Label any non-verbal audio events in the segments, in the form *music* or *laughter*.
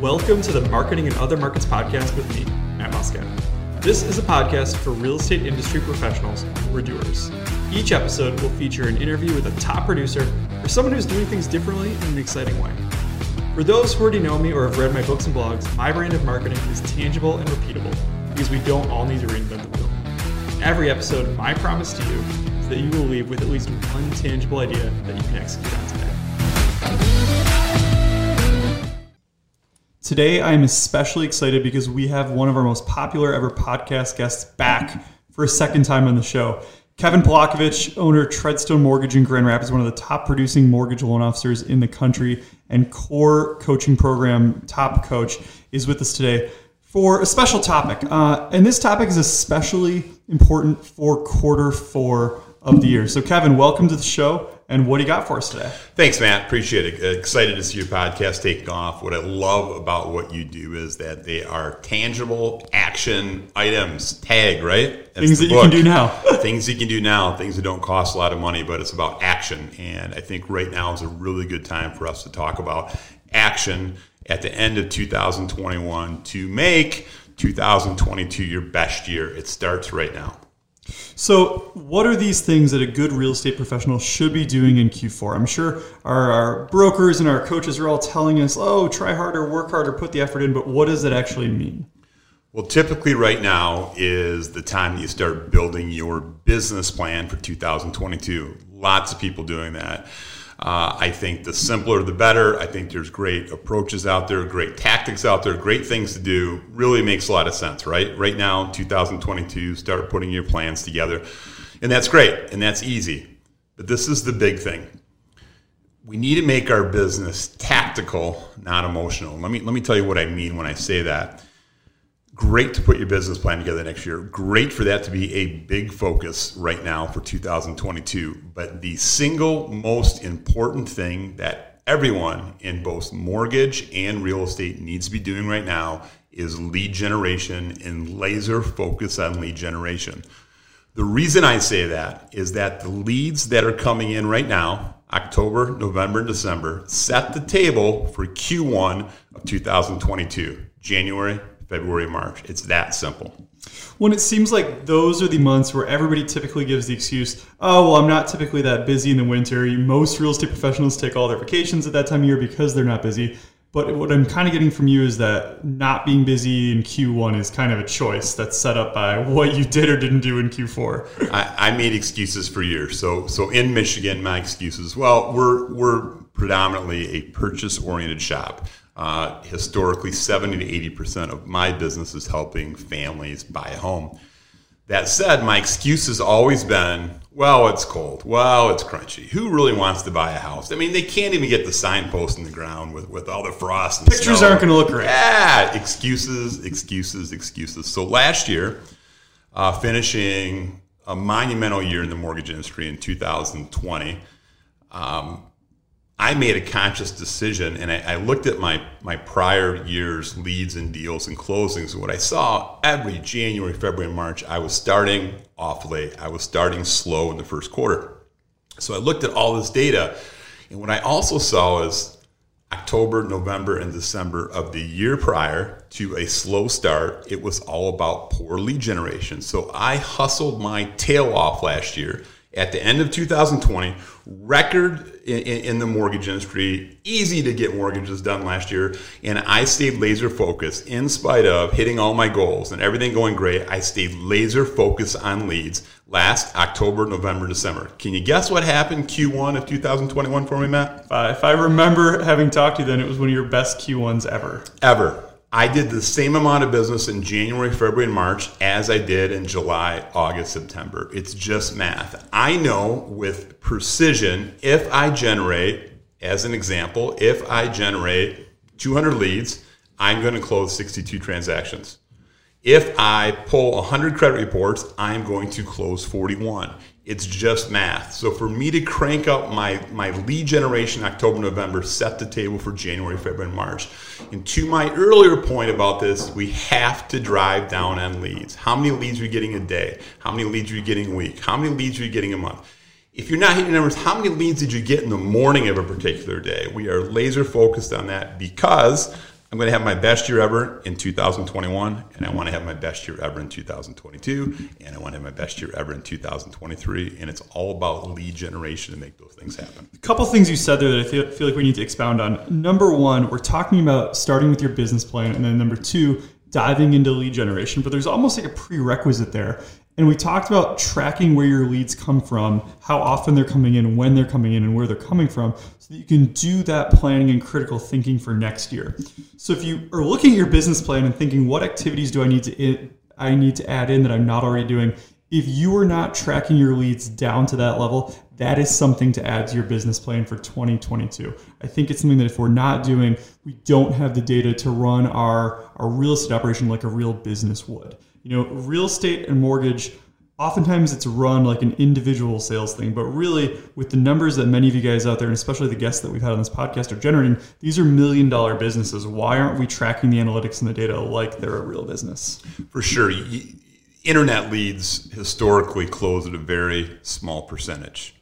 Welcome to the Marketing and Other Markets podcast with me, Matt Moscetta. This is a podcast for real estate industry professionals who are doers. Each episode will feature an interview with a top producer or someone who's doing things differently in an exciting way. For those who already know me or have read my books and blogs, my brand of marketing is tangible and repeatable because we don't all need to reinvent the wheel. Every episode, my promise to you is that you will leave with at least one tangible idea that you can execute on today. Today, I am especially excited because we have one of our most popular ever podcast guests back for a second time on the show. Kevin Polakovich, owner of Treadstone Mortgage in Grand Rapids, one of the top producing mortgage loan officers in the country and core coaching program top coach, is with us today for a special topic. Uh, and this topic is especially important for quarter four of the year. So, Kevin, welcome to the show. And what do you got for us today? Thanks, Matt. Appreciate it. Excited to see your podcast taking off. What I love about what you do is that they are tangible action items. Tag, right? That's things that book. you can do now. *laughs* things you can do now. Things that don't cost a lot of money, but it's about action. And I think right now is a really good time for us to talk about action at the end of 2021 to make 2022 your best year. It starts right now. So, what are these things that a good real estate professional should be doing in Q4? I'm sure our, our, brokers and our coaches are all telling us, oh, try harder, work harder, put the effort in, but what does it actually mean? Well, typically, right now is the time that you start building your business plan for 2022. Lots of people doing that. Uh, I think the simpler the better. I think there's great approaches out there, great tactics out there, great things to do. Really makes a lot of sense, right? Right now, 2022, start putting your plans together. And that's great and that's easy. But this is the big thing. We need to make our business tactical, not emotional. Let me, let me tell you what I mean when I say that Great to put your business plan together next year. Great for that to be a big focus right now for 2022. But the single most important thing that everyone in both mortgage and real estate needs to be doing right now is lead generation and laser focus on lead generation. The reason I say that is that the leads that are coming in right now, October, November, and December, set the table for Q1 of 2022, January, February, March. It's that simple. When it seems like those are the months where everybody typically gives the excuse, oh, well, I'm not typically that busy in the winter. Most real estate professionals take all their vacations at that time of year because they're not busy. But what I'm kind of getting from you is that not being busy in Q1 is kind of a choice that's set up by what you did or didn't do in Q4. I, I made excuses for years. So, so in Michigan, my excuses. Well, we're we're predominantly a purchase oriented shop. Uh, historically, 70 to 80% of my business is helping families buy a home. That said, my excuse has always been, well, it's cold. Well, it's crunchy. Who really wants to buy a house? I mean, they can't even get the signpost in the ground with, with all the frost and Pictures snow. aren't going to look great. Yeah, excuses, excuses, excuses. So last year, uh, finishing a monumental year in the mortgage industry in 2020, um, I made a conscious decision and I, I, looked at my, my prior year's leads and deals and closings. And what I saw every January, February, March, I was starting off late. I was starting slow in the first quarter. So I looked at all this data. And what I also saw is October, November, and December of the year prior to a slow start, it was all about poor lead generation. So I hustled my tail off last year at the end of 2020, record in, in, the mortgage industry, easy to get mortgages done last year. And I stayed laser focused in spite of hitting all my goals and everything going great. I stayed laser focused on leads last October, November, December. Can you guess what happened Q1 of 2021 for me, Matt? Uh, if I remember having talked to you then, it was one of your best Q1s ever. Ever. I did the same amount of business in January, February, and March as I did in July, August, September. It's just math. I know with precision if I generate, as an example, if I generate 200 leads, I'm going to close 62 transactions. If I pull 100 credit reports, I'm going to close 41. It's just math. So for me to crank up my, my lead generation October, November, set the table for January, February, March. And to my earlier point about this, we have to drive down on leads. How many leads are you getting a day? How many leads are you getting a week? How many leads are you getting a month? If you're not hitting numbers, how many leads did you get in the morning of a particular day? We are laser focused on that because I'm going to have my best year ever in 2021, and I want to have my best year ever in 2022, and I want to have my best year ever in 2023. And it's all about lead generation to make those things happen. A couple things you said there that I feel, feel like we need to expound on. Number one, we're talking about starting with your business plan, and then number two, diving into lead generation. But there's almost like a prerequisite there. And we talked about tracking where your leads come from, how often they're coming in, when they're coming in, and where they're coming from, so that you can do that planning and critical thinking for next year. So if you are looking at your business plan and thinking, what activities do I need to I need to add in that I'm not already doing? If you are not tracking your leads down to that level, that is something to add to your business plan for 2022. I think it's something that if we're not doing, we don't have the data to run our, our real estate operation like a real business would. You know, real estate and mortgage, oftentimes it's run like an individual sales thing, but really with the numbers that many of you guys out there, and especially the guests that we've had on this podcast are generating, these are million dollar businesses. Why aren't we tracking the analytics and the data like they're a real business? For sure. Internet leads historically close at a very small percentage.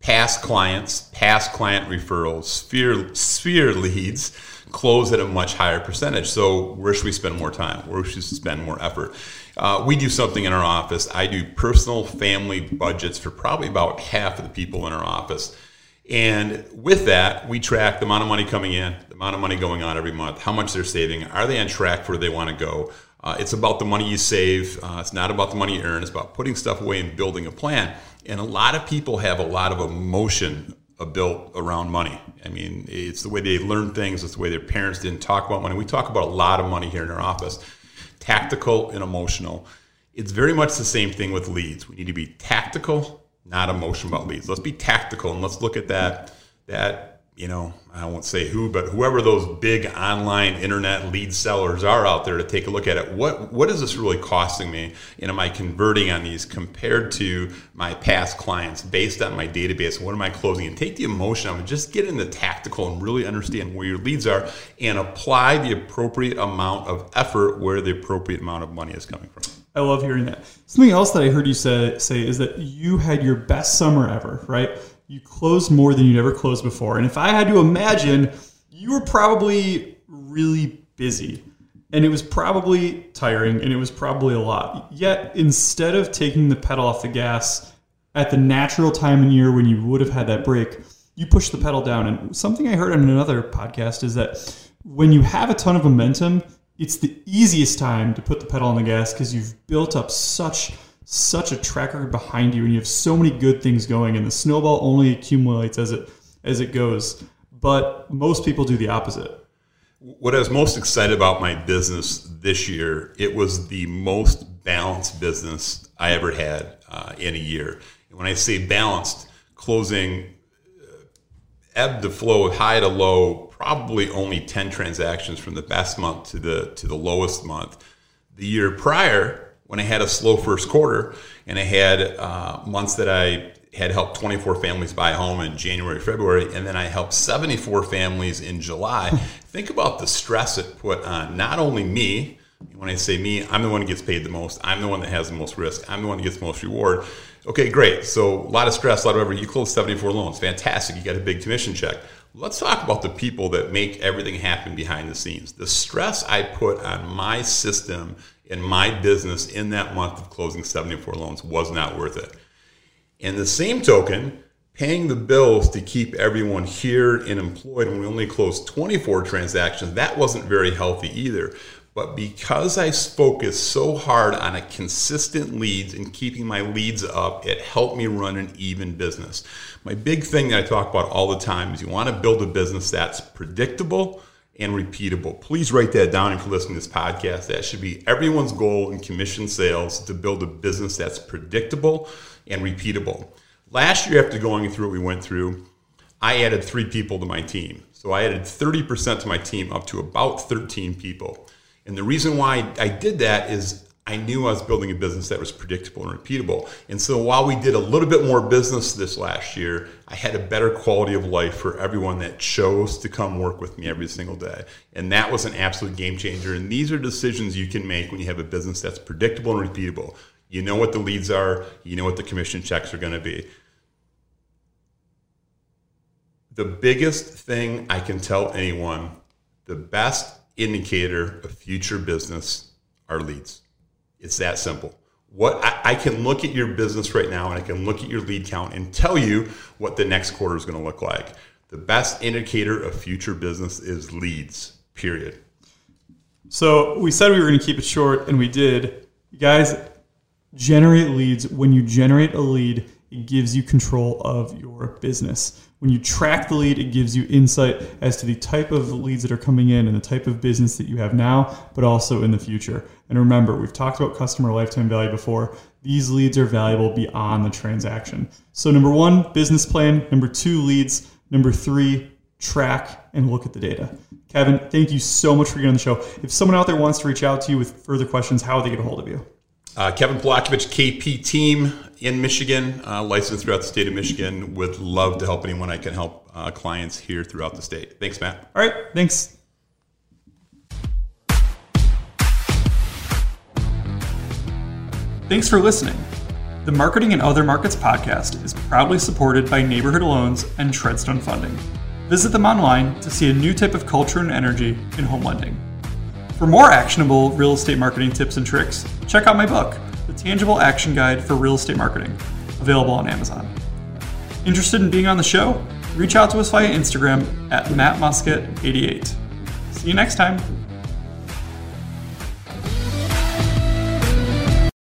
Past clients, past client referrals, sphere, sphere leads close at a much higher percentage. So where should we spend more time? Where should we spend more effort? Uh, we do something in our office. I do personal family budgets for probably about half of the people in our office. And with that, we track the amount of money coming in, the amount of money going on every month, how much they're saving, are they on track for where they want to go? Uh, it's about the money you save. Uh, it's not about the money you earn. It's about putting stuff away and building a plan. And a lot of people have a lot of emotion built around money. I mean, it's the way they learn things. It's the way their parents didn't talk about money. We talk about a lot of money here in our office, tactical and emotional. It's very much the same thing with leads. We need to be tactical, not emotional about leads. Let's be tactical and let's look at that that you know, I won't say who, but whoever those big online internet lead sellers are out there to take a look at it. What what is this really costing me? And am I converting on these compared to my past clients based on my database? What am I closing? And take the emotion of it, just get in the tactical and really understand where your leads are and apply the appropriate amount of effort where the appropriate amount of money is coming from. I love hearing that. Something else that I heard you say say is that you had your best summer ever, right? You closed more than you'd ever closed before. And if I had to imagine, you were probably really busy and it was probably tiring and it was probably a lot. Yet, instead of taking the pedal off the gas at the natural time in year when you would have had that break, you push the pedal down. And something I heard on another podcast is that when you have a ton of momentum, it's the easiest time to put the pedal on the gas because you've built up such such a track record behind you and you have so many good things going and the snowball only accumulates as it as it goes. But most people do the opposite. What i was most excited about my business this year it was the most balanced business i ever had uh, in a year. And when i say balanced closing uh, ebb to flow high to low probably only 10 transactions from the best month to the to the lowest month. The year prior when I had a slow first quarter and I had uh, months that I had helped 24 families buy a home in January, February, and then I helped 74 families in July. Think about the stress it put on not only me. When I say me, I'm the one who gets paid the most. I'm the one that has the most risk. I'm the one that gets the most reward. Okay, great. So a lot of stress, a lot of whatever. You closed 74 loans. Fantastic. You got a big commission check. Let's talk about the people that make everything happen behind the scenes. The stress I put on my system in my business in that month of closing 74 loans was not worth it. In the same token, paying the bills to keep everyone here and employed when we only closed 24 transactions, that wasn't very healthy either. But because I focused so hard on a consistent leads and keeping my leads up, it helped me run an even business. My big thing that I talk about all the time is you want to build a business that's predictable, and repeatable. Please write that down if you're listening to this podcast. That should be everyone's goal in commission sales to build a business that's predictable and repeatable. Last year, after going through what we went through, I added three people to my team. So I added 30% to my team up to about 13 people. And the reason why I did that is I knew I was building a business that was predictable and repeatable. And so while we did a little bit more business this last year, I had a better quality of life for everyone that chose to come work with me every single day. And that was an absolute game changer. And these are decisions you can make when you have a business that's predictable and repeatable. You know what the leads are, you know what the commission checks are going to be. The biggest thing I can tell anyone The best indicator of future business are leads. It's that simple. What I, I, can look at your business right now and I can look at your lead count and tell you what the next quarter is going to look like. The best indicator of future business is leads, period. So we said we were going to keep it short and we did. You guys, generate leads. When you generate a lead, it gives you control of your business. When you track the lead, it gives you insight as to the type of leads that are coming in and the type of business that you have now, but also in the future. And remember, we've talked about customer lifetime value before. These leads are valuable beyond the transaction. So, number one, business plan. Number two, leads. Number three, track and look at the data. Kevin, thank you so much for getting on the show. If someone out there wants to reach out to you with further questions, how would they get a hold of you? Uh, Kevin Polakovich, KP team in Michigan, uh, licensed throughout the state of Michigan. Would love to help anyone I can help uh, clients here throughout the state. Thanks, Matt. All right, thanks. Thanks for listening. The Marketing and Other Markets podcast is proudly supported by Neighborhood Loans and Treadstone Funding. Visit them online to see a new type of culture and energy in home lending. For more actionable real estate marketing tips and tricks, check out my book, The Tangible Action Guide for Real Estate Marketing, available on Amazon. Interested in being on the show? Reach out to us via Instagram at mattmuscat88. See you next time.